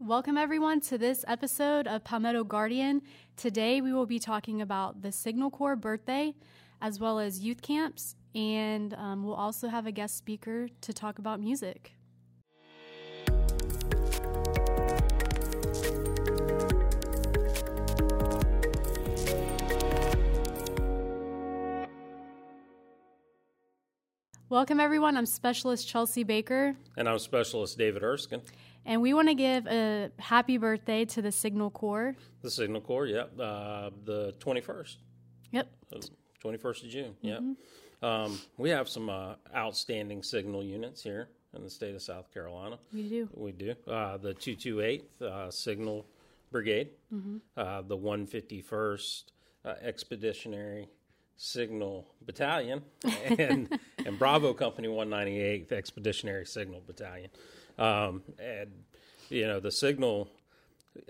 Welcome, everyone, to this episode of Palmetto Guardian. Today, we will be talking about the Signal Corps birthday as well as youth camps, and um, we'll also have a guest speaker to talk about music. Welcome, everyone. I'm Specialist Chelsea Baker, And I'm Specialist David Erskine. and we want to give a happy birthday to the Signal Corps. The Signal Corps, yep. Uh, the 21st, Yep. uh, 21st of June, yep. Um, we have some uh, outstanding signal units here in the state of South Carolina. We do. We do. Uh, the 228th uh, Signal Brigade, uh, the 151st uh, Expeditionary Signal Battalion, and, and Bravo Company 198th Expeditionary Signal Battalion. Um, and, you know, the signal.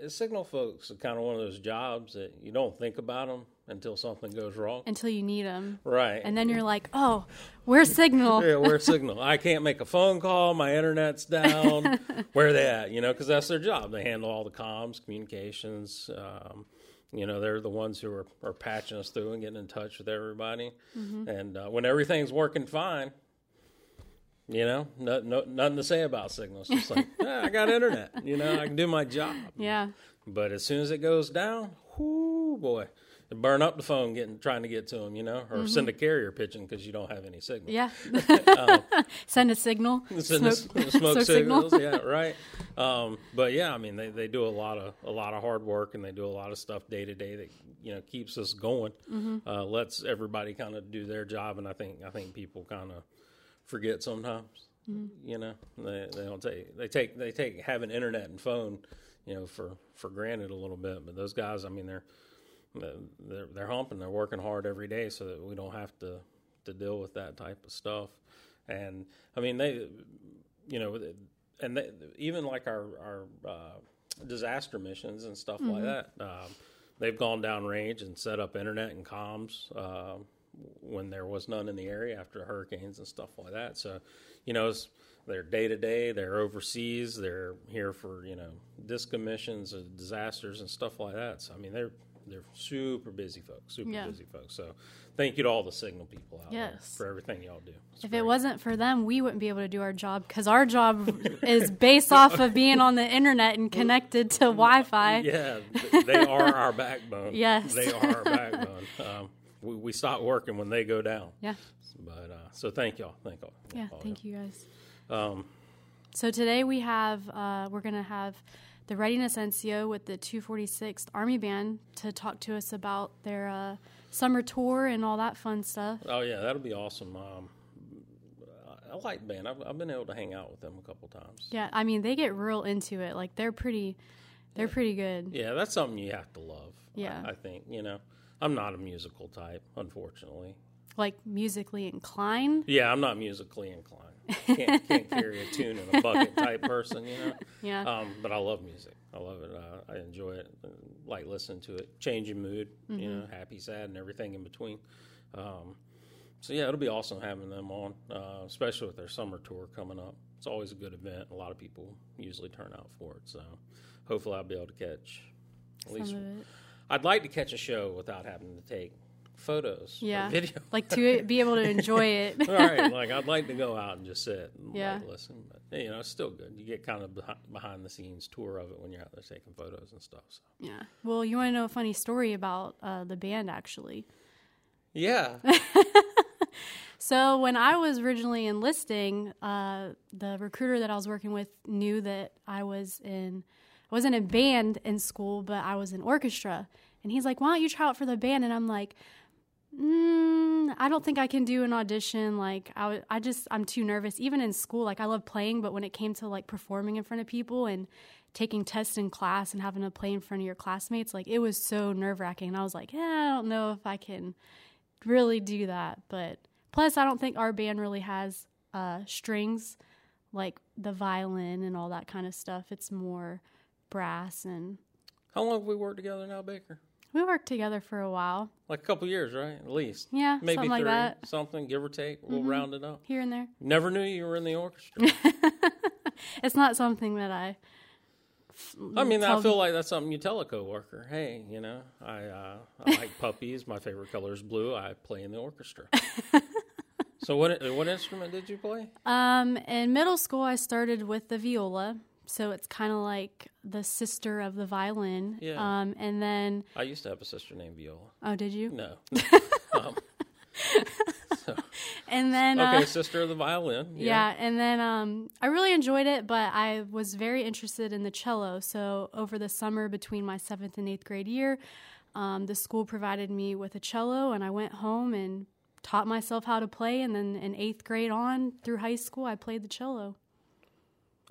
Signal folks are kind of one of those jobs that you don't think about them until something goes wrong. Until you need them. Right. And then you're like, oh, where's Signal? Yeah, where's Signal? I can't make a phone call. My internet's down. Where they at? You know, because that's their job. They handle all the comms, communications. Um, you know, they're the ones who are, are patching us through and getting in touch with everybody. And uh, when everything's working fine, you know, no, no, nothing to say about signals just like, "Ah, I got internet. You know, I can do my job. Yeah. But as soon as it goes down, whoo boy, it burn up the phone getting trying to get to them. You know, or send a carrier pigeon because you don't have any signal. Yeah. Send a signal. Send Smoke, s- smoke signal. signals. yeah, right. Um, but yeah, I mean, they, they do a lot of a lot of hard work and they do a lot of stuff day to day that you know keeps us going. Mm-hmm. Uh, lets everybody kind of do their job, and I think I think people kind of forget sometimes. Mm-hmm. You know, they, they don't take they take they take having internet and phone, you know, for for granted a little bit. But those guys, I mean, they're they're they're humping. They're working hard every day so that we don't have to to deal with that type of stuff. And I mean, they, you know, and they, even like our our uh, disaster missions and stuff like that, um, they've gone down range and set up internet and comms uh, when there was none in the area after hurricanes and stuff like that. So, you know, it's, they're day to day. They're overseas. They're here for you know disc missions, disasters, and stuff like that. So, I mean, they're they're super busy folks, super Yeah. busy folks. So, thank you to all the signal people out there Yes. for everything y'all do. It's If great. it wasn't for them, we wouldn't be able to do our job because our job is based off of being on the internet and connected to Wi Fi. Yeah, they are our backbone. Yes. they are our backbone. Um, we, we stop working when they go down. Yeah. But uh, so thank y'all. Thank y'all. Yeah. all Thank you guys. Um, So today we have, uh, we're going to have the Readiness NCO with the 246th Army Band to talk to us about their uh, summer tour and all that fun stuff. oh yeah, that'll be awesome. Um, I like band. I've, I've been able to hang out with them a couple times. Yeah. I mean, they get real into it. Like they're pretty, they're pretty good. Yeah, that's something you have to love. I- Yeah. I, think you know. I'm not a musical type, unfortunately. Like musically inclined. Yeah, I'm not musically inclined. Can't, can't carry a tune in a bucket type person, you know. Yeah. Um, but I love music. I love it. Uh, I enjoy it. I like listening to it. Changing mood, you Mm-hmm. know, happy, sad, and everything in between. Um, so yeah, it'll be awesome having them on, uh, especially with their summer tour coming up. It's always a good event. A lot of people usually turn out for it. So hopefully I'll be able to catch at least. Some it. I'd like to catch a show without having to take photos Yeah. or video. Like to be able to enjoy it. All right, like I'd like to go out and just sit and Yeah. like, listen, but you know, it's still good. You get kind of behind, behind the scenes tour of it when you're out there taking photos and stuff. So. Yeah. Well, you want to know a funny story about uh, the band, actually. Yeah, So when I was originally enlisting, uh, the recruiter that I was working with knew that I was in, I wasn't in band in school, but I was in orchestra, and he's like, "Why don't you try out for the band?" And I'm like, mm, "I don't think I can do an audition. Like, I, just, I'm too nervous. Even in school, like I love playing, but when it came to like performing in front of people and taking tests in class and having to play in front of your classmates, like it was so nerve wracking. And I was like, yeah, I don't know if I can." really do that. But plus, I don't think our band really has uh, strings like the violin and all that kind of stuff. It's more brass, and how long have we worked together now, Baker? We worked together for a while. Like a couple years, right? At least. Yeah, Maybe something three, like that, Mm-hmm. something give or take. We'll round it up. here and there. Never knew you were in the orchestra. It's not something that I I mean, I feel like that's something you tell a coworker. Hey, you know, I uh, I like puppies. My favorite color is blue. I play in the orchestra. so what what instrument did you play? Um, in middle school, I started with the viola, so it's kind of like the sister of the violin. Yeah. Um, and then I used to have a sister named Viola. oh, did you? No. um, And then okay, uh, sister of the violin. yeah. and then um, I really enjoyed it, but I was very interested in the cello. So over the summer between my seventh and eighth grade year, um, the school provided me with a cello, and I went home and taught myself how to play. And then in eighth grade on through high school, I played the cello.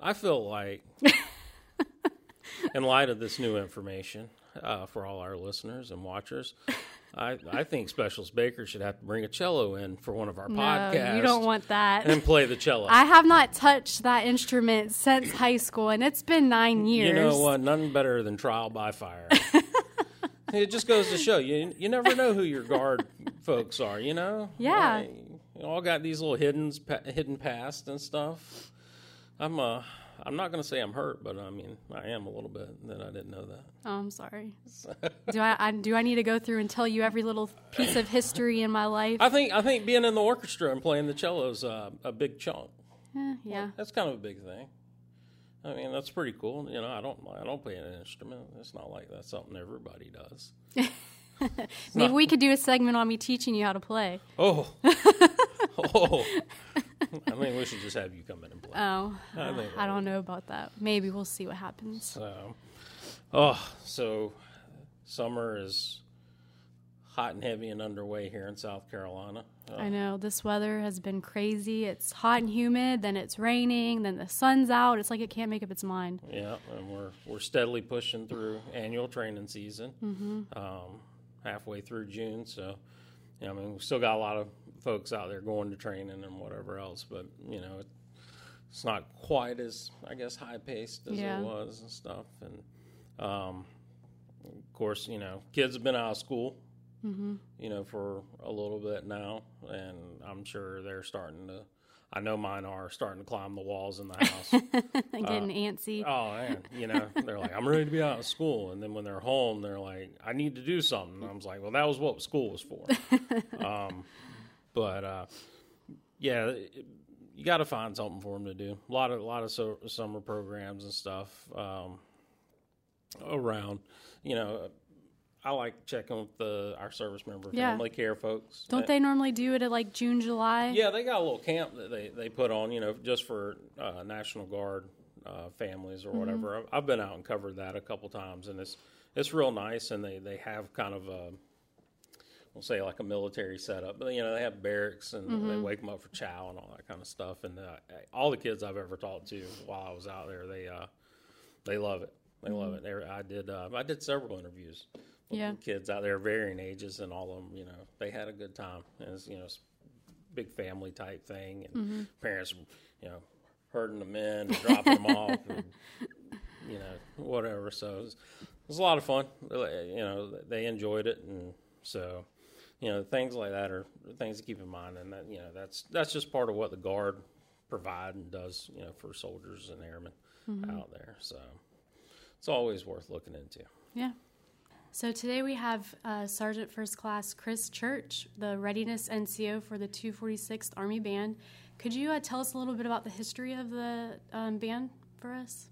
I feel like, in light of this new information uh, for all our listeners and watchers, I, I think Specialist Baker should have to bring a cello in for one of our No, podcasts you don't want that. and play the cello. I have not touched that instrument since high school, and it's been nine years. You know what? Nothing better than trial by fire. it just goes to show you you never know who your guard folks are. You know. Yeah. Like, you all got these little hidden hidden past and stuff. I'm uh I'm not going to say I'm hurt, but I mean I am a little bit that I didn't know that. Oh, I'm sorry. do I, I do I need to go through and tell you every little piece of history in my life? I think I think being in the orchestra and playing the cello is uh, a big chunk. Eh, yeah. That's kind of a big thing. I mean, that's pretty cool. You know, I don't I don't play an instrument. It's not like that's something everybody does. Maybe we could do a segment on me teaching you how to play. Oh, oh! I think we should just have you come in and play. Oh, I I don't know about that. Maybe we'll see what happens. So, oh, so summer is hot and heavy and underway here in South Carolina. Uh, I know this weather has been crazy. It's hot and humid, then it's raining, then the sun's out. It's like it can't make up its mind. yeah, and we're we're steadily pushing through annual training season. Um, halfway through June, so know, I mean, we've still got a lot of folks out there going to training and whatever else, but you know, it, it's not quite as I guess high paced as Yeah. it was and stuff. And um, of course, you know, kids have been out of school, you know, for a little bit now, and I'm sure they're starting to. I know mine are starting to climb the walls in the house. Getting antsy. Oh man, you know, they're like, I'm ready to be out of school, and then when they're home, they're like, I need to do something. And I was like, well, that was what school was for. um, but uh, yeah, it- you got to find something for them to do. A lot of a lot of so, summer programs and stuff um, around. You know, I like checking with the our service member Yeah. family care folks. Don't they normally do it at like June, July? Yeah, they got a little camp that they, they put on, you know, just for uh, National Guard uh, families or whatever. I've, I've been out and covered that a couple times, and it's it's real nice. And they, they have kind of a we'll say like a military setup, but you know they have barracks and they wake them up for chow and all that kind of stuff. And uh, all the kids I've ever talked to while I was out there, they uh, they love it. They love it. They, I did uh, I did several interviews. With Yeah. kids out there, varying ages, and all of them, you know, they had a good time. And it's, you know, it's big family type thing, and parents, you know, herding them in, and dropping them off, and, you know, whatever. So it was, it was a lot of fun. You know, they enjoyed it, and so you know, things like that are things to keep in mind, and that you know, that's that's just part of what the guard provide and does, you know, for soldiers and airmen out there. So it's always worth looking into. Yeah. So today we have uh, Sergeant First Class Chris Church, the Readiness NCO for the 246th Army Band. Could you uh, tell us a little bit about the history of the um, band for us?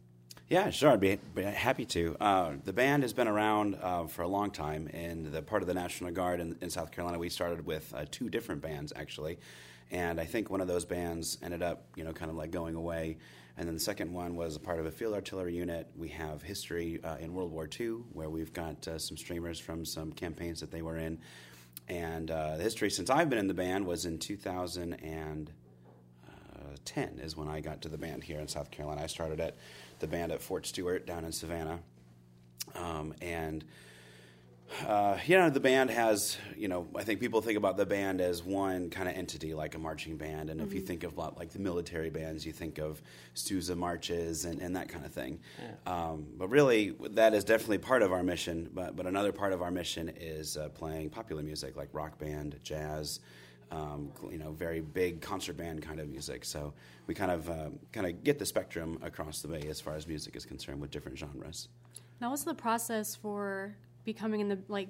Yeah, sure. I'd be, be happy to. Uh, the band has been around uh, for a long time, and the part of the National Guard in, in South Carolina, we started with uh, two different bands actually, and I think one of those bands ended up, you know, kind of like going away, and then the second one was a part of a field artillery unit. We have history uh, in World War II, where we've got uh, some streamers from some campaigns that they were in, and uh, the history since I've been in the band was in 2000 and. Uh, 10 is when I got to the band here in South Carolina. I started at the band at Fort Stewart down in Savannah. Um, and, uh, you know, the band has, you know, I think people think about the band as one kind of entity, like a marching band. And if you think of like the military bands, you think of Sousa marches and, and that kind of thing. Um, but really, that is definitely part of our mission. But, but another part of our mission is uh, playing popular music like rock band, jazz, um, you know, very big concert band kind of music. So we kind of uh, kind of get the spectrum across the bay as far as music is concerned with different genres. Now, what's the process for becoming in the like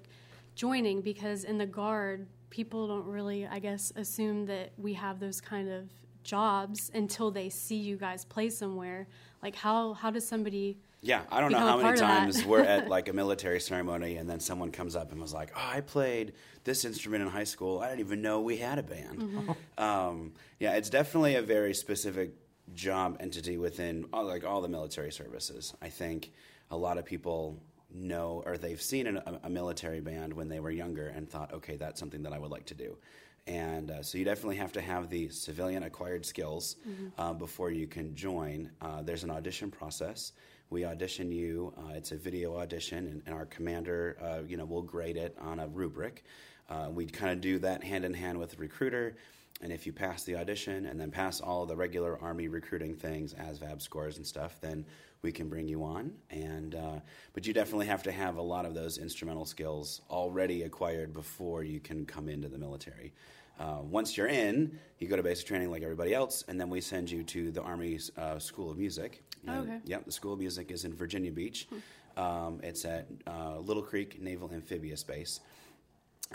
joining? Because in the guard, people don't really, I guess, assume that we have those kind of jobs until they see you guys play somewhere. Like, how how does somebody yeah, I don't know how many part of that. times we're at like a military ceremony and then someone comes up and was like, "Oh, I played this instrument in high school. I didn't even know we had a band." Mm-hmm. Um, yeah, it's definitely a very specific job entity within all, like all the military services. I think a lot of people know or they've seen an, a, a military band when they were younger and thought, "Okay, that's something that I would like to do." And uh, so you definitely have to have the civilian acquired skills uh, before you can join. Uh, there's an audition process. We audition you. Uh, it's a video audition, and, and our commander, uh, you know, will grade it on a rubric. Uh, we kind of do that hand in hand with the recruiter. And if you pass the audition and then pass all the regular Army recruiting things, ASVAB scores and stuff, then we can bring you on. And uh, but you definitely have to have a lot of those instrumental skills already acquired before you can come into the military. Uh, once you're in, you go to basic training like everybody else, and then we send you to the Army uh, School of Music. Oh, okay. Yep, the School of Music is in Virginia Beach. Um, it's at uh, Little Creek Naval Amphibious Base.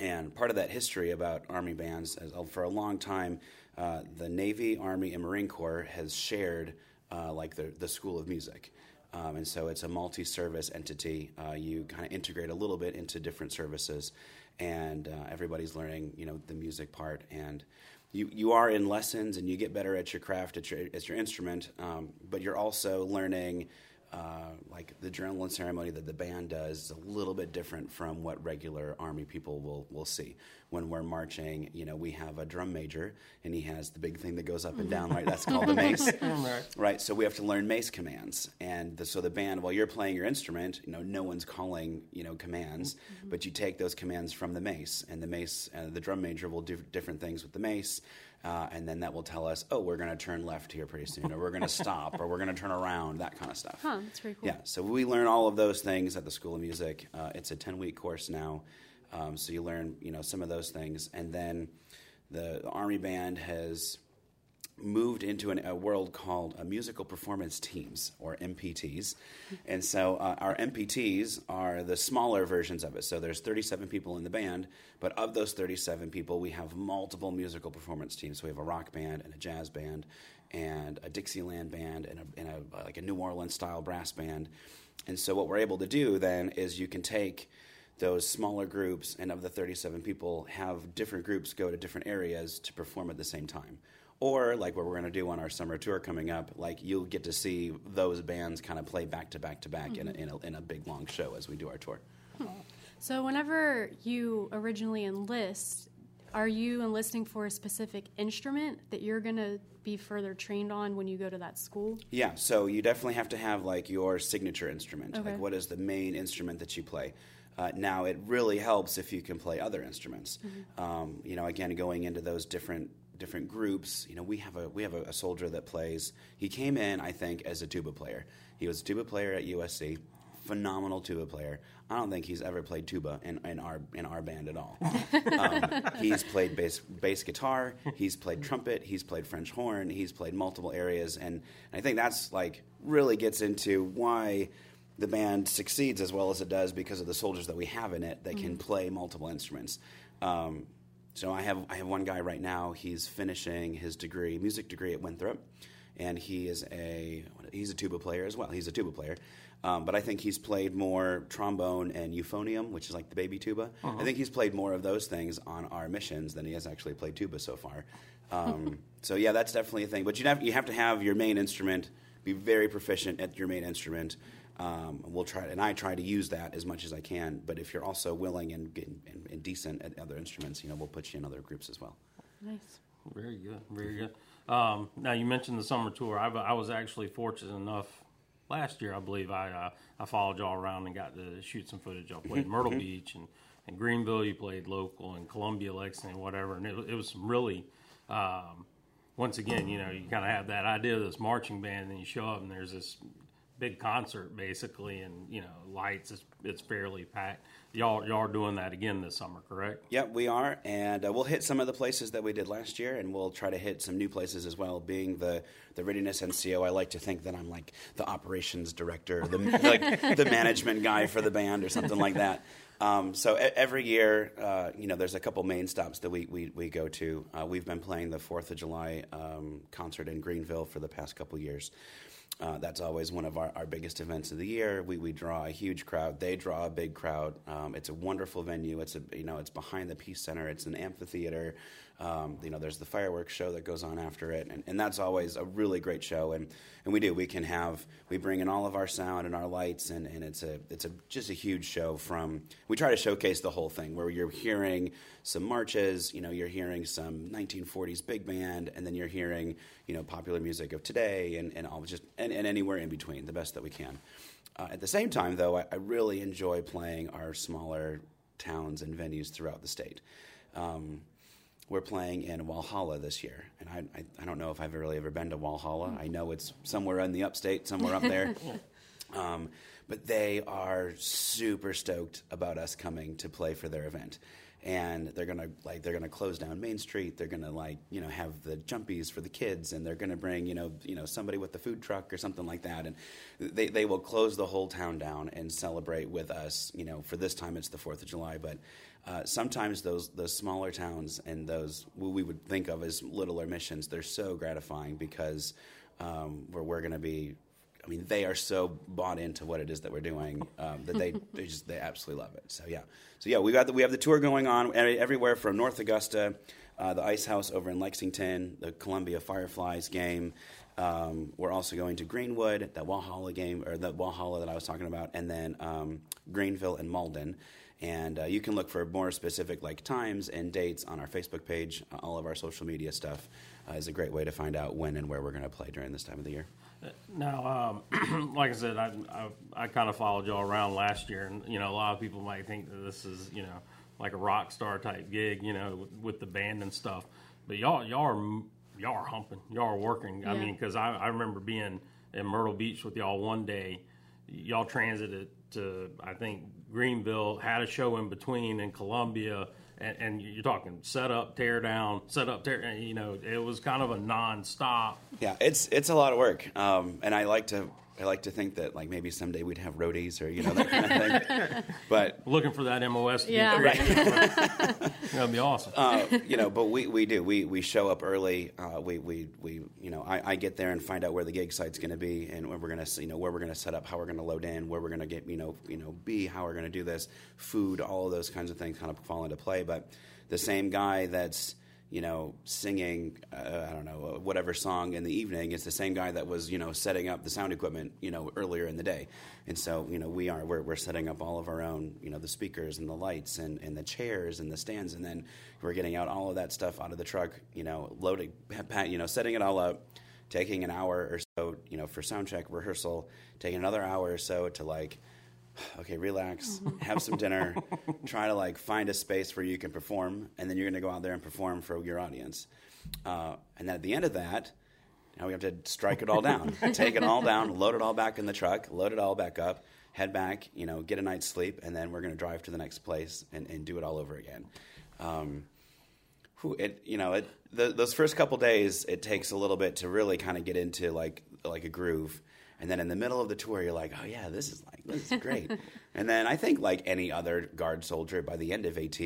And part of that history about Army bands, as, uh, for a long time, uh, the Navy, Army, and Marine Corps has shared uh, like the, the School of Music. Um, and so it's a multi service entity. Uh, you kind of integrate a little bit into different services, and uh, everybody's learning, you know, the music part. And you, you are in lessons and you get better at your craft, at your, at your instrument, um, but you're also learning uh, like the and ceremony that the band does is a little bit different from what regular army people will, will see. When we're marching you know we have a drum major and he has the big thing that goes up and down right? That's called the mace. Right. So we have to learn mace commands. And the, so the band while you're playing your instrument you know no one's calling you know commands but you take those commands from the mace. And the mace uh, the drum major will do different things with the mace uh, and then that will tell us, oh, we're going to turn left here pretty soon, or we're going to stop, or we're going to turn around, that kind of stuff. Huh, that's pretty cool. Yeah, so we learn all of those things at the School of Music. Uh, it's a ten week course now, um, so you learn you know some of those things, and then the, the Army Band has moved into an, a world called uh, musical performance teams or MPTs, and so uh, our MPTs are the smaller versions of it. So there's 37 people in the band, but of those 37 people, we have multiple musical performance teams. So we have a rock band and a jazz band, and a Dixieland band and a, and a like a New Orleans style brass band. And so what we're able to do then is you can take those smaller groups and of the 37 people have different groups go to different areas to perform at the same time or like what we're going to do on our summer tour coming up like you'll get to see those bands kind of play back to back to back in, a, in, a, in a big long show as we do our tour So, whenever you originally enlist, are you enlisting for a specific instrument that you're going to be further trained on when you go to that school? Yeah, so you definitely have to have like your signature instrument. Okay. Like, what is the main instrument that you play? Uh, now, it really helps if you can play other instruments. Um, you know, again, going into those different different groups. You know, we have a we have a, a soldier that plays. He came in, I think, as a tuba player. He was a tuba player at USC. Phenomenal tuba player. I don't think he's ever played tuba in, in our in our band at all. um, he's played bass bass guitar. He's played trumpet. He's played French horn. He's played multiple areas, and I think that's like really gets into why the band succeeds as well as it does because of the soldiers that we have in it that can play multiple instruments. Um, so I have I have one guy right now. He's finishing his degree, music degree at Winthrop, and he is a he's a tuba player as well. He's a tuba player, um, but I think he's played more trombone and euphonium, which is like the baby tuba. I think he's played more of those things on our missions than he has actually played tuba so far. Um, so yeah, that's definitely a thing. But you have you have to have your main instrument, be very proficient at your main instrument. Um, we'll try, and I try to use that as much as I can. But if you're also willing and, and, and decent at other instruments, you know, we'll put you in other groups as well. Nice. Very good, very good. Um, now you mentioned the summer tour. I, I was actually fortunate enough last year. I believe I uh, I followed y'all around and got to shoot some footage. Y'all played Myrtle Beach and, and Greenville. You played local and Columbia, Lexington, whatever. And it, it was some really. Um, once again, you know, you kind of have that idea of this marching band, and you show up and there's this big concert basically, and you know lights. It's, it's fairly packed. Y'all y'all are doing that again this summer, correct? Yep, we are, and uh, we'll hit some of the places that we did last year, and we'll try to hit some new places as well. Being the the readiness NCO, I like to think that I'm like the operations director, the like the management guy for the band, or something like that. Um, so every year, uh, you know, there's a couple main stops that we we, we go to. Uh, we've been playing the Fourth of July um, concert in Greenville for the past couple years. Uh, that's always one of our, our biggest events of the year. We, we draw a huge crowd. They draw a big crowd. Um, it's a wonderful venue. It's a you know it's behind the Peace Center. It's an amphitheater. Um, you know, there's the fireworks show that goes on after it, and, and that's always a really great show. And, and we do. We can have we bring in all of our sound and our lights, and, and it's a it's a just a huge show. From we try to showcase the whole thing, where you're hearing some marches, you know, you're hearing some 1940s big band, and then you're hearing you know popular music of today, and, and all just and, and anywhere in between, the best that we can. Uh, at the same time, though, I, I, really enjoy playing our smaller towns and venues throughout the state. Um, we're playing in Walhalla this year, and I, I, I, don't know if I've really ever been to Walhalla. I know it's somewhere in the upstate, somewhere up there. um, but they are super stoked about us coming to play for their event and they're gonna like they're gonna close down Main Street. They're gonna like you know have the jumpies for the kids, and they're gonna bring you know you know somebody with the food truck or something like that, and they they will close the whole town down and celebrate with us. You know, for this time it's the Fourth of July, but uh, sometimes those those smaller towns and those what we would think of as littler missions, they're so gratifying because um, where we're to be. I mean, they are so bought into what it is that we're doing um, that they they just they absolutely love it. So yeah, so yeah, we got the, we have the tour going on everywhere from North Augusta, uh, the Ice House over in Lexington, the Columbia Fireflies game. Um, we're also going to Greenwood, that Walhalla game or the Walhalla that I was talking about, and then um, Greenville and Mauldin. And uh, you can look for more specific like times and dates on our Facebook page. All of our social media stuff uh, is a great way to find out when and where we're going to play during this time of the year. Now, um, like I said, I, I, I kind of followed y'all around last year, and you know, a lot of people might think that this is you know like a rock star type gig, you know, with, with the band and stuff. But y'all y'all are y'all are humping, y'all are working. Yeah. I mean, because I, I remember being in Myrtle Beach with y'all one day. Y'all transited to I think Greenville, had a show in between in Columbia, and, and, you're talking set up, tear down, set up, tear. You know, it was kind of a non-stop. Yeah, it's it's a lot of work, um, and I like to I like to think that like maybe someday we'd have roadies or you know that kind of thing. But looking for that MOS. To yeah, right. That'd be awesome. Uh, you know, but we, we do we we show up early. Uh, we, we we you know I, I get there and find out where the gig site's going to be and where we're going to you know where we're going to set up, how we're going to load in, where we're going to get you know you know be, how we're going to do this, food, all of those kinds of things kind of fall into play. But the same guy that's you know, singing, uh, I don't know, uh, whatever song in the evening is the same guy that was, you know, setting up the sound equipment, you know, earlier in the day. And so, you know, we are, we're, we're setting up all of our own, you know, the speakers and the lights and, and the chairs and the stands. And then we're getting out all of that stuff out of the truck, you know, loading, you know, setting it all up, taking an hour or so, you know, for sound check rehearsal, taking another hour or so to like, okay, relax, have some dinner, try to like find a space where you can perform, and then you're going to go out there and perform for your audience. Uh, and then at the end of that, now we have to strike it all down, take it all down, load it all back in the truck, load it all back up, head back, you know, get a night's sleep, and then we're going to drive to the next place and, and do it all over again. Um, it you know it the, those first couple days it takes a little bit to really kind of get into like like a groove and then in the middle of the tour, you're like, oh yeah, this is like this is great. and then I think like any other guard soldier, by the end of AT,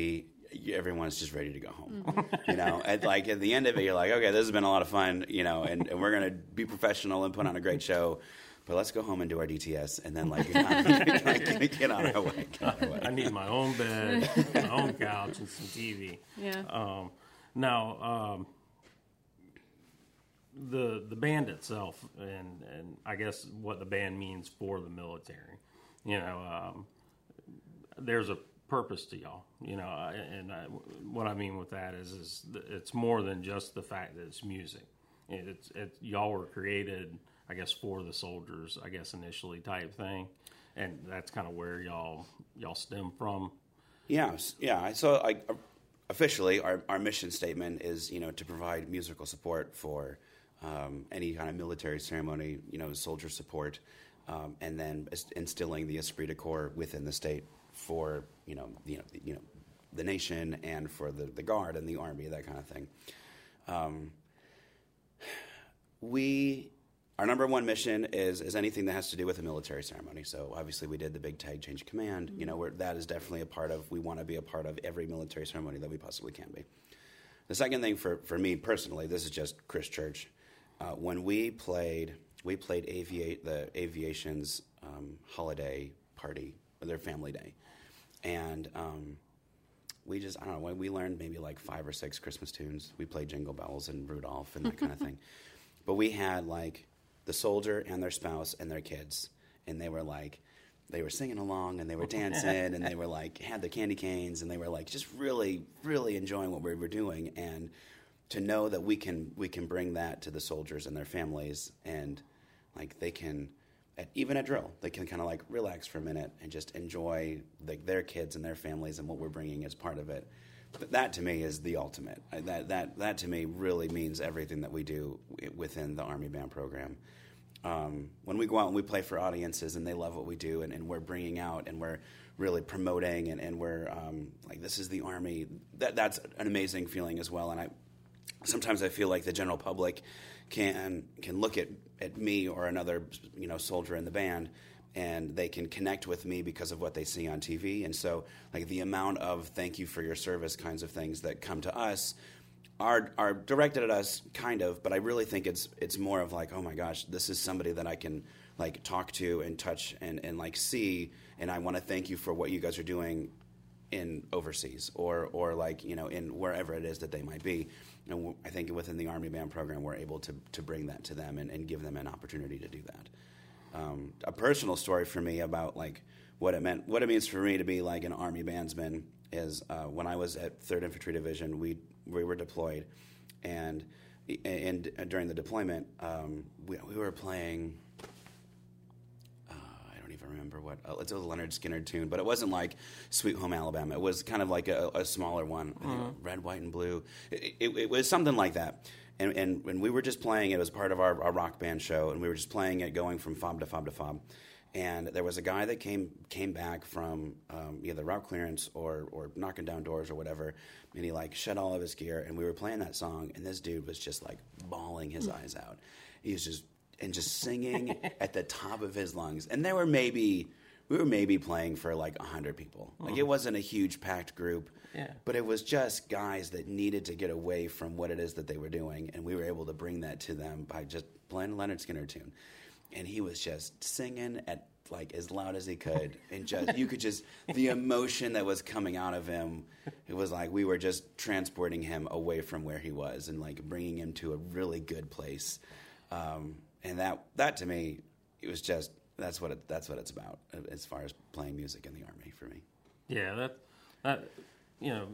everyone's just ready to go home. Mm-hmm. you know, at like at the end of it, you're like, okay, this has been a lot of fun. You know, and, and we're gonna be professional and put on a great show. But let's go home and do our DTS, and then like, get on, get on our way. On our way. I need my own bed, my own couch, and some TV. Yeah. Um, now, um, the the band itself, and and I guess what the band means for the military. You know, um, there's a purpose to y'all. You know, and I, what I mean with that is is it's more than just the fact that it's music. It's it, y'all were created, I guess, for the soldiers. I guess initially type thing, and that's kind of where y'all y'all stem from. Yeah, yeah. So officially our, our mission statement is you know to provide musical support for um, any kind of military ceremony, you know, soldier support. um, and then instilling the esprit de corps within the state for you know you know you know the nation and for the, the guard and the army that kind of thing. Um, we our number one mission is is anything that has to do with a military ceremony. So obviously we did the big tag change command. You know, that is definitely a part of. We want to be a part of every military ceremony that we possibly can be. The second thing for, for me personally, this is just Chris Church. Uh, when we played, we played aviate the aviation's um, holiday party, their family day, and um, we just I don't know. We learned maybe like five or six Christmas tunes. We played Jingle Bells and Rudolph and that kind of thing. But we had like the soldier and their spouse and their kids, and they were like, they were singing along and they were dancing and they were like had the candy canes and they were like just really really enjoying what we were doing and to know that we can we can bring that to the soldiers and their families and like they can at, even at drill they can kind of like relax for a minute and just enjoy the, their kids and their families and what we're bringing as part of it. Th- that to me is the ultimate. That that that to me really means everything that we do within the army band program. Um, when we go out and we play for audiences and they love what we do and, and we're bringing out and we're really promoting and, and we're um, like this is the army that that's an amazing feeling as well. And I sometimes I feel like the general public can can look at, at me or another you know soldier in the band and they can connect with me because of what they see on TV and so like the amount of thank you for your service kinds of things that come to us are are directed at us kind of but I really think it's it's more of like oh my gosh this is somebody that I can like talk to and touch and and like see. And I want to thank you for what you guys are doing in overseas or or like you know in wherever it is that they might be. And I think within the Army Band program we're able to to bring that to them and, and give them an opportunity to do that. Um, a personal story for me about like what it meant what it means for me to be like an Army bandsman is uh, when I was at Third Infantry Division we we were deployed. And and during the deployment um, we, we were playing uh, I don't even remember what. Uh, it's a Lynyrd Skynyrd tune, but it wasn't like "Sweet Home Alabama." It was kind of like a, a smaller one, think "Red, White, and Blue." It, it, it was something like that. And, and when we were just playing it, it was part of our, our rock band show, and we were just playing it, going from fob to fob to fob. And there was a guy that came came back from um, either route clearance or or knocking down doors or whatever, and he like shed all of his gear, and we were playing that song, and this dude was just like bawling his eyes out. He was just and just singing at the top of his lungs. And there were maybe we were maybe playing for like hundred people. Like it wasn't a huge packed group, Yeah. but it was just guys that needed to get away from what it is that they were doing, and we were able to bring that to them by just playing a Lynyrd Skynyrd tune. And he was just singing at like as loud as he could, and just you could just the emotion that was coming out of him. It was like we were just transporting him away from where he was and like bringing him to a really good place. Um, and that that to me, it was just that's what it, that's what it's about uh, as far as playing music in the army for me. Yeah, that that you know,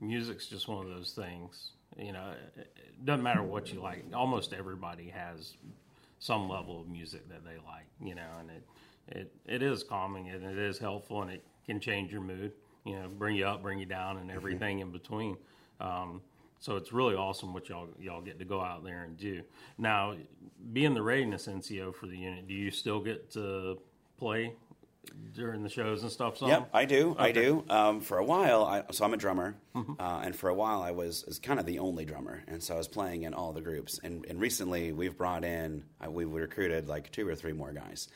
music's just one of those things. You know, it, it doesn't matter what you like. Almost everybody has some level of music that they like. You know, and it it it is calming and it is helpful and it can change your mood. You know, bring you up, bring you down, and everything in between. Um, so it's really awesome what y'all y'all get to go out there and do. Now, being the readiness NCO for the unit, do you still get to play during the shows and stuff? Some? Yep, I do. I do. Um, for a while, I, so I'm a drummer, uh, and for a while I was, was kind of the only drummer, and so I was playing in all the groups. And, and recently, we've brought in, uh, we've recruited like two or three more guys,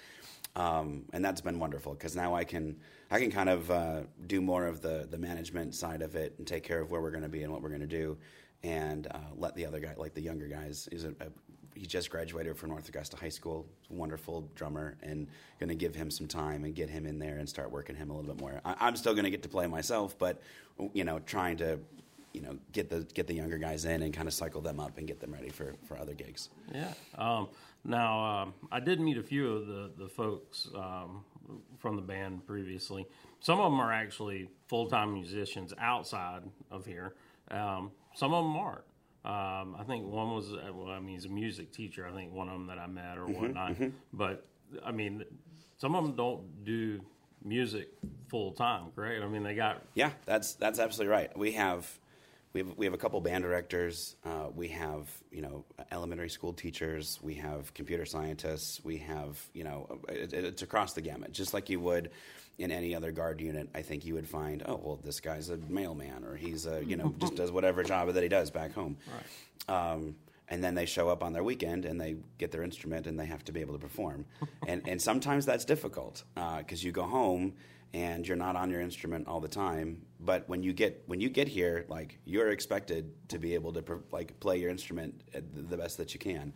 um, and that's been wonderful because now I can I can kind of uh, do more of the the management side of it and take care of where we're going to be and what we're going to do, and uh, let the other guy, like the younger guys, he's a, a he just graduated from North Augusta High School. Wonderful drummer, and going to give him some time and get him in there and start working him a little bit more. I, I'm still going to get to play myself, but you know, trying to you know get the get the younger guys in and kind of cycle them up and get them ready for for other gigs. Yeah. Um, now, um, I did meet a few of the, the folks um, from the band previously. Some of them are actually full time musicians outside of here. Um, some of them aren't. Um, I think one was, well, I mean, he's a music teacher. I think one of them that I met or whatnot. But, I mean, some of them don't do music full time, correct? I mean, they got Yeah, that's that's absolutely right. We have we have we have a couple band directors. Uh, we have you know elementary school teachers. We have computer scientists. We have you know it, it's across the gamut, just like you would in any other guard unit. I think you would find oh well this guy's a mailman or he's a you know just does whatever job that he does back home. Right. Um, and then they show up on their weekend and they get their instrument and they have to be able to perform. and, and sometimes that's difficult because uh, you go home and you're not on your instrument all the time. But when you get when you get here, like you're expected to be able to like play your instrument the best that you can.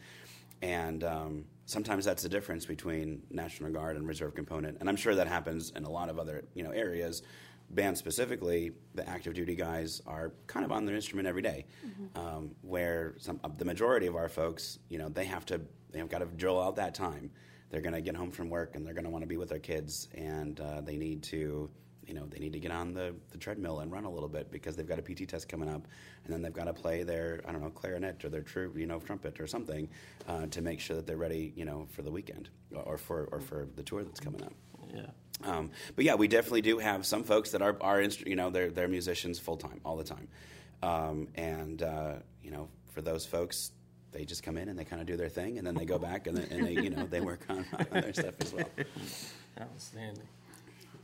And um, sometimes that's the difference between National Guard and Reserve component. And I'm sure that happens in a lot of other you know areas band specifically, the active duty guys are kind of on their instrument every day, mm-hmm. um, where some, the majority of our folks, you know, they have to they've got to drill out that time. They're going to get home from work and they're going to want to be with their kids, and uh, they need to. You know, they need to get on the, the treadmill and run a little bit because they've got a PT test coming up, and then they've got to play their I don't know clarinet or their true you know trumpet or something uh, to make sure that they're ready you know for the weekend or for or for the tour that's coming up. Yeah. Um, but yeah, we definitely do have some folks that are, are you know, they're, they're musicians full time, all the time. Um, and, uh, you know, for those folks, they just come in and they kind of do their thing and then they go back and, and they, you know, they work on, on their stuff as well. Outstanding.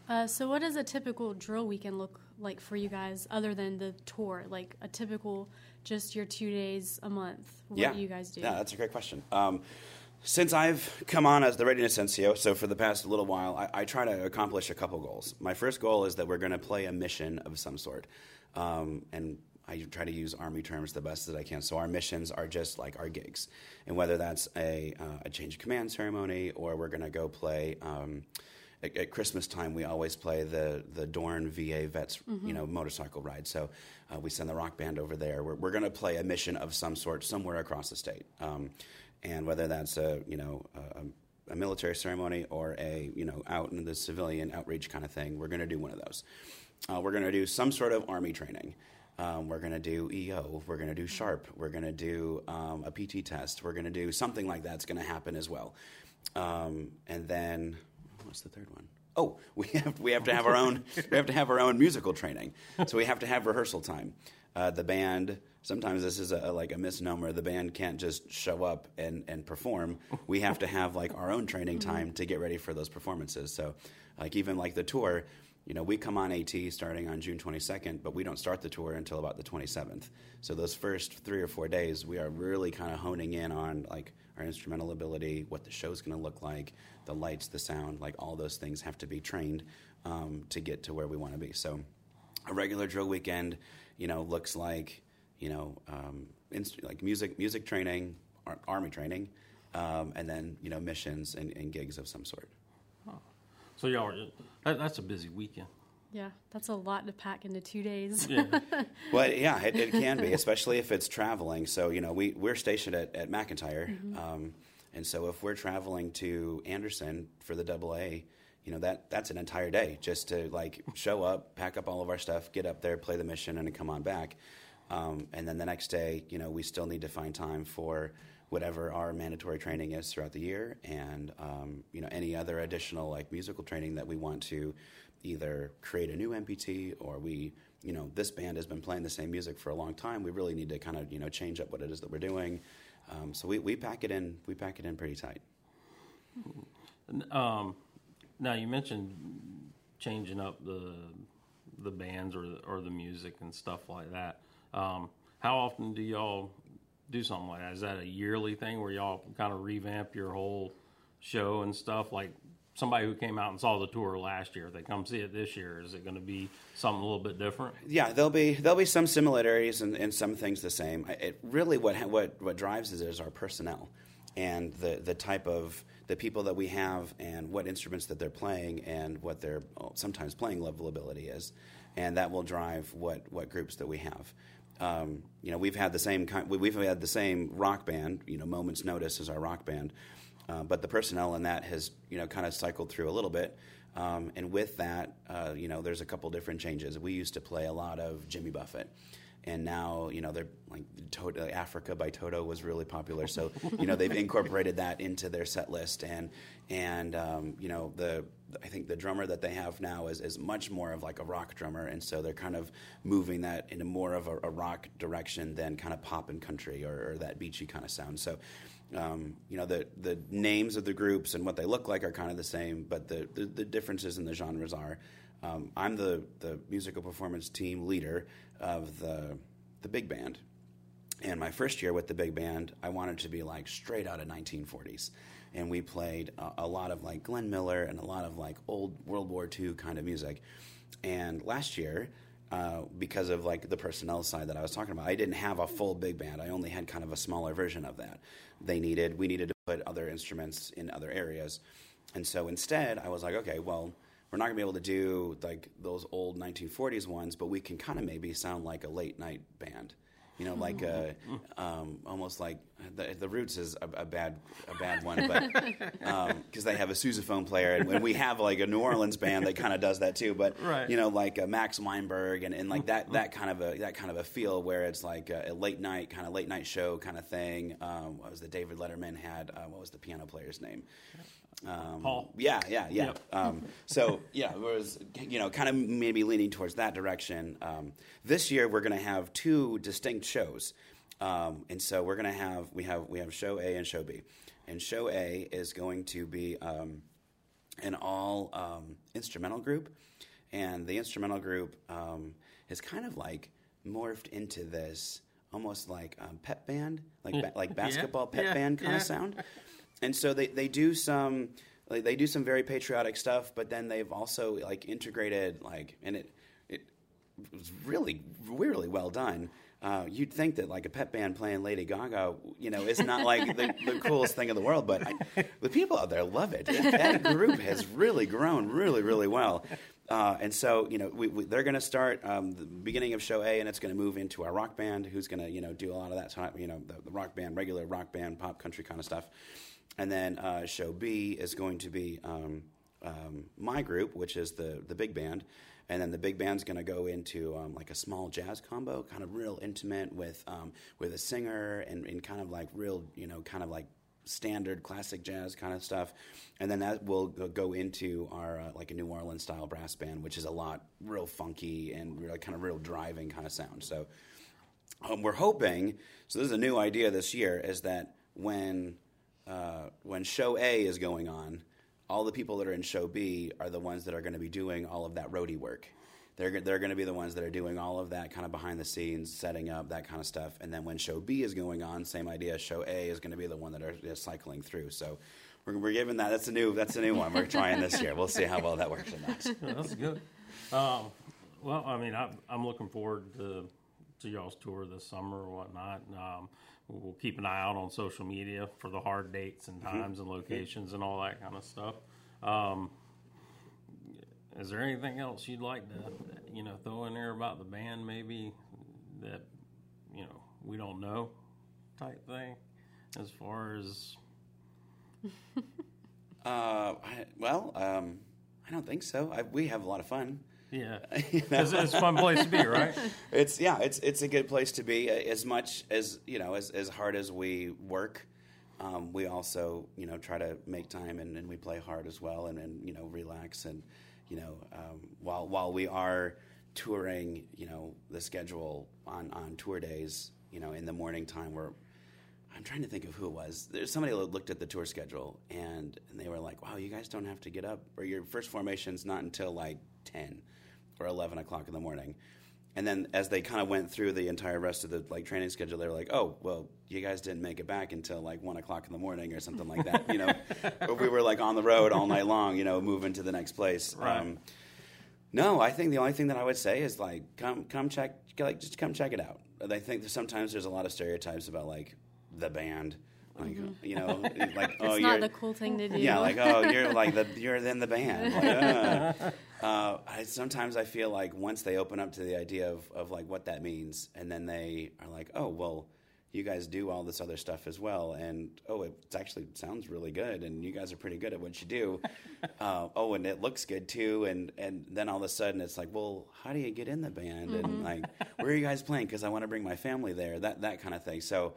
Uh, so, what does a typical drill weekend look like for you guys, other than the tour? Like a typical, just your two days a month. What yeah. do you guys do? Yeah, that's a great question. Um, since I've come on as the readiness NCO, so for the past little while, I, I try to accomplish a couple goals. My first goal is that we're going to play a mission of some sort. Um, and I try to use Army terms the best that I can. So our missions are just like our gigs. And whether that's a, uh, a change of command ceremony or we're going to go play. Um, at, at, Christmas time, we always play the the Dorn VA Vets, mm-hmm. you know, motorcycle ride. So uh, we send the rock band over there. We're, we're going to play a mission of some sort somewhere across the state. Um, and whether that's a you know a, a, military ceremony or a you know out in the civilian outreach kind of thing, we're going to do one of those. Uh, we're going to do some sort of army training. Um, we're going to do EO. We're going to do SHARP. We're going to do um, a PT test. We're going to do something like that's going to happen as well. Um, and then what's the third one? Oh, we have we have to have our own we have to have our own musical training. So we have to have rehearsal time. Uh, the band sometimes this is a, like a misnomer. The band can't just show up and, and perform. We have to have like our own training mm-hmm. time to get ready for those performances. So, like even like the tour, you know, we come on AT starting on June 22nd, but we don't start the tour until about the 27th. So those first three or four days, we are really kind of honing in on like our instrumental ability, what the show's going to look like, the lights, the sound, like all those things have to be trained um, to get to where we want to be. So a regular drill weekend, you know, looks like you know, um, inst- like music, music training, ar- army training, um, and then you know missions and, and, gigs of some sort. So y'all, are, that, that's a busy weekend. Yeah, that's a lot to pack into two days. Yeah. well, yeah, it, it, can be, especially if it's traveling. So you know, we we're stationed at, at McEntire, mm-hmm. um, and so if we're traveling to Anderson for the double A, you know that that's an entire day just to like show up, pack up all of our stuff, get up there, play the mission, and come on back. Um, and then the next day, you know, we still need to find time for whatever our mandatory training is throughout the year, and um, you know, any other additional like musical training that we want to either create a new MPT or we, you know, this band has been playing the same music for a long time. We really need to kind of you know change up what it is that we're doing. Um, so we, we pack it in. We pack it in pretty tight. Um, now you mentioned changing up the the bands or or the music and stuff like that. Um, how often do y'all do something like that? Is that a yearly thing where y'all kind of revamp your whole show and stuff? Like somebody who came out and saw the tour last year, if they come see it this year, is it going to be something a little bit different? Yeah, there'll be there'll be some similarities and, and some things the same. It really what what what drives it is our personnel and the the type of the people that we have and what instruments that they're playing and what their sometimes playing level ability is, and that will drive what what groups that we have. Um, you know, we've had the same kind, we've had the same rock band. You know, Moments Notice is our rock band, uh, but the personnel in that has you know kind of cycled through a little bit. Um, and with that, uh, you know, there's a couple different changes. We used to play a lot of Jimmy Buffett, and now you know they're like Toto, Africa by Toto was really popular. So you know they've incorporated that into their set list, and and um, you know the I think the drummer that they have now is, is much more of like a rock drummer, and so they're kind of moving that into more of a, a rock direction than kind of pop and country or, or that beachy kind of sound. So. Um, you know the the names of the groups and what they look like are kind of the same, but the, the, the differences in the genres are. Um, I'm the the musical performance team leader of the the big band, and my first year with the big band, I wanted to be like straight out of 1940s, and we played a, a lot of like Glenn Miller and a lot of like old World War II kind of music. And last year, uh, because of like the personnel side that I was talking about, I didn't have a full big band. I only had kind of a smaller version of that. They needed we needed to put other instruments in other areas, and so instead I was like, okay, well we're not gonna be able to do like those old 1940s ones, but we can kind of maybe sound like a late night band. You know, like a, um, almost like the, the Roots is a, a bad a bad one, but because um, they have a sousaphone player, and, we have like a New Orleans band that kind of does that too. But Right. you know, like uh, Max Weinberg and, and like that that kind of a that kind of a feel where it's like a, a late night kind of late night show kind of thing. Um, what was the David Letterman had? Uh, what was the piano player's name? Um, Paul. Yeah, yeah, yeah. Yep. Um, so yeah, it was you know kind of maybe leaning towards that direction. Um, this year we're going to have two distinct shows, um, and so we're going to have we have we have show A and show B, and show A is going to be um, an all um, instrumental group, and the instrumental group um, is kind of like morphed into this almost like um, pep band, like ba- like basketball pep yeah, band kind yeah. of sound and so they, they do some like they do some very patriotic stuff but then they've also like integrated like and it it was really really well done uh, you'd think that like a pep band playing Lady Gaga, you know, is not like the, the coolest thing in the world, but I, the people out there love it. That group has really grown really, really well. Uh, and so, you know, we, we, they're going to start um, the beginning of show A, and it's going to move into our rock band, who's going to, you know, do a lot of that type, you know, the, the rock band, regular rock band, pop country kind of stuff. And then uh, show B is going to be um, um, my group, which is the the big band, and then the big band's going to go into um, like a small jazz combo, kind of real intimate with um, with a singer and, and kind of like real, you know, kind of like standard classic jazz kind of stuff, and then that will go- into our uh, like a New Orleans style brass band, which is a lot real funky and real, kind of real driving kind of sound. So um, we're hoping. So this is a new idea this year: is that when uh, when show A is going on, all the people that are in show B are the ones that are going to be doing all of that roadie work. They're they're going to be the ones that are doing all of that kind of behind the scenes, setting up that kind of stuff. And then when show B is going on, same idea. Show A is going to be the one that are is cycling through. So. We're, we're giving that. That's a new. That's a new one. We're trying this year. We'll see how well that works or not. Yeah, that's good. Um, well, I mean, I, I'm looking forward to to y'all's tour this summer or whatnot. Um, we'll keep an eye out on social media for the hard dates and times and locations and all that kind of stuff. Um, is there anything else you'd like to, you know, throw in there about the band, maybe that you know we don't know, type thing, as far as Uh, I, well, um, I don't think so. I, we have a lot of fun. yeah, You know? it's, it's a fun place to be, right? It's yeah, it's it's a good place to be. As much as you know, as as hard as we work, um, we also you know try to make time and, and we play hard as well, and, and you know relax and you know um, while while we are touring, you know the schedule on on tour days, you know in the morning time we're. I'm trying to think of who it was. There's somebody looked at the tour schedule and, and they were like, "Wow, you guys don't have to get up, or your first formation's not until like 10 or 11 o'clock in the morning." And then as they kind of went through the entire rest of the like training schedule, they were like, "Oh, well, you guys didn't make it back until like one o'clock in the morning or something like that." You know, Or we were like on the road all night long, you know, moving to the next place. Right. Um, no, I think the only thing that I would say is like, come, come check, like, just come check it out. I think that sometimes there's a lot of stereotypes about like the band, like you know, like oh, it's you're not the cool thing to do. yeah, like oh, you're like the you're in the band. Like, uh. Uh, I, sometimes I feel like once they open up to the idea of, of like what that means, and then they are like, oh well, you guys do all this other stuff as well, and oh, it actually sounds really good, and you guys are pretty good at what you do. uh, oh, and it looks good too, and and then all of a sudden it's like, well, how do you get in the band, mm-hmm. and like, where are you guys playing? Because I want to bring my family there, that that kind of thing. So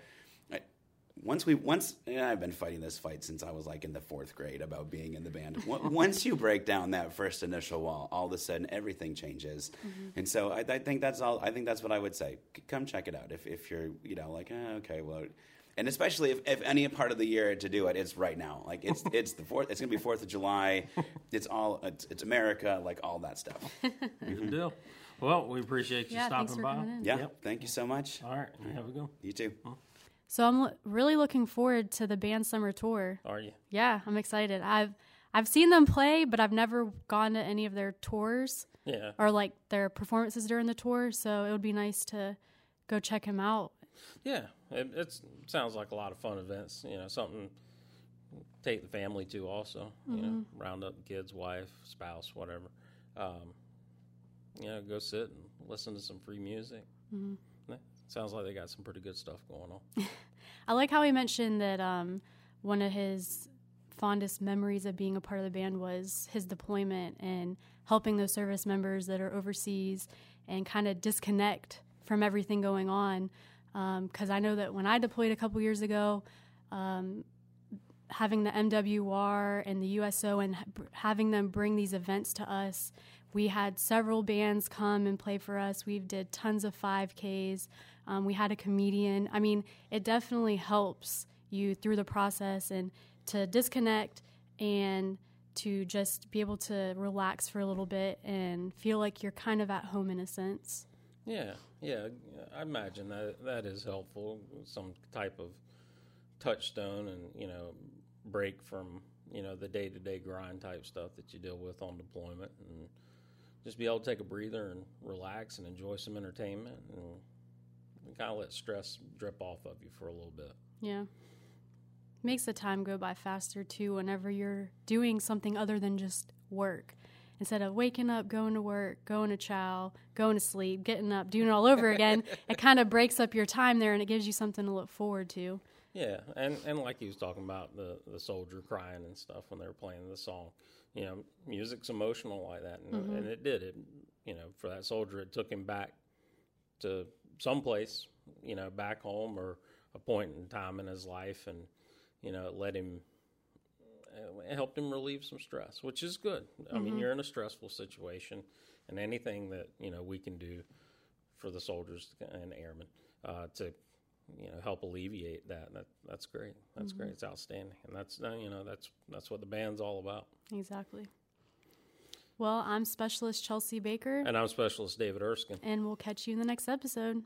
once we once I've been fighting this fight since I was like in the fourth grade about being in the band. once you break down that first initial wall, all of a sudden everything changes. Mm-hmm. And so I, I, think that's all. I think that's what I would say. Come check it out if if you're you know like eh, okay well. And especially if, if any part of the year to do it, it's right now. Like it's it's the fourth. It's gonna be Fourth of July. It's all it's, it's America. Like all that stuff. Good deal. Well, we appreciate you yeah, stopping by. Yeah, yep. thank you so much. All right, have a go. You too. So I'm really looking forward to the band summer tour. Are you? Yeah, I'm excited. I've I've seen them play, but I've never gone to any of their tours. Yeah. Or like their performances during the tour, so it would be nice to go check him out. Yeah, it it's, sounds like a lot of fun events. You know, something take the family to also. Mm-hmm. You know, mm-hmm. round up the kids, wife, spouse, whatever. Um, you know, go sit and listen to some free music. Mm-hmm. Sounds like they got some pretty good stuff going on. I like how he mentioned that um, one of his fondest memories of being a part of the band was his deployment and helping those service members that are overseas and kind of disconnect from everything going on. Because um, I know that when I deployed a couple years ago, um, having the MWR and the USO and having them bring these events to us, we had several bands come and play for us. We did tons of 5Ks. Um, we had a comedian. I mean, it definitely helps you through the process and to disconnect and to just be able to relax for a little bit and feel like you're kind of at home in a sense. Yeah, yeah, I imagine that that is helpful. Some type of touchstone and you know break from you know the day to day grind type stuff that you deal with on deployment and just be able to take a breather and relax and enjoy some entertainment and kind of let stress drip off of you for a little bit. Yeah. Makes the time go by faster too whenever you're doing something other than just work. Instead of waking up, going to work, going to chow, going to sleep, getting up, doing it all over again, it kind of breaks up your time there and it gives you something to look forward to. Yeah, and, and like he was talking about the, the soldier crying and stuff when they were playing the song, you know, music's emotional like that, and, mm-hmm. and it did it. You know, for that soldier, it took him back to someplace, you know, back home or a point in time in his life, and you know, it let him, it helped him relieve some stress, which is good. Mm-hmm. I mean, mm-hmm. you're in a stressful situation, and anything that you know we can do for the soldiers and airmen uh, to you know help alleviate that, that that's great that's mm-hmm. great it's outstanding and that's you know that's that's what the band's all about exactly well i'm specialist chelsea baker. And i'm specialist david erskine. And we'll catch you in the next episode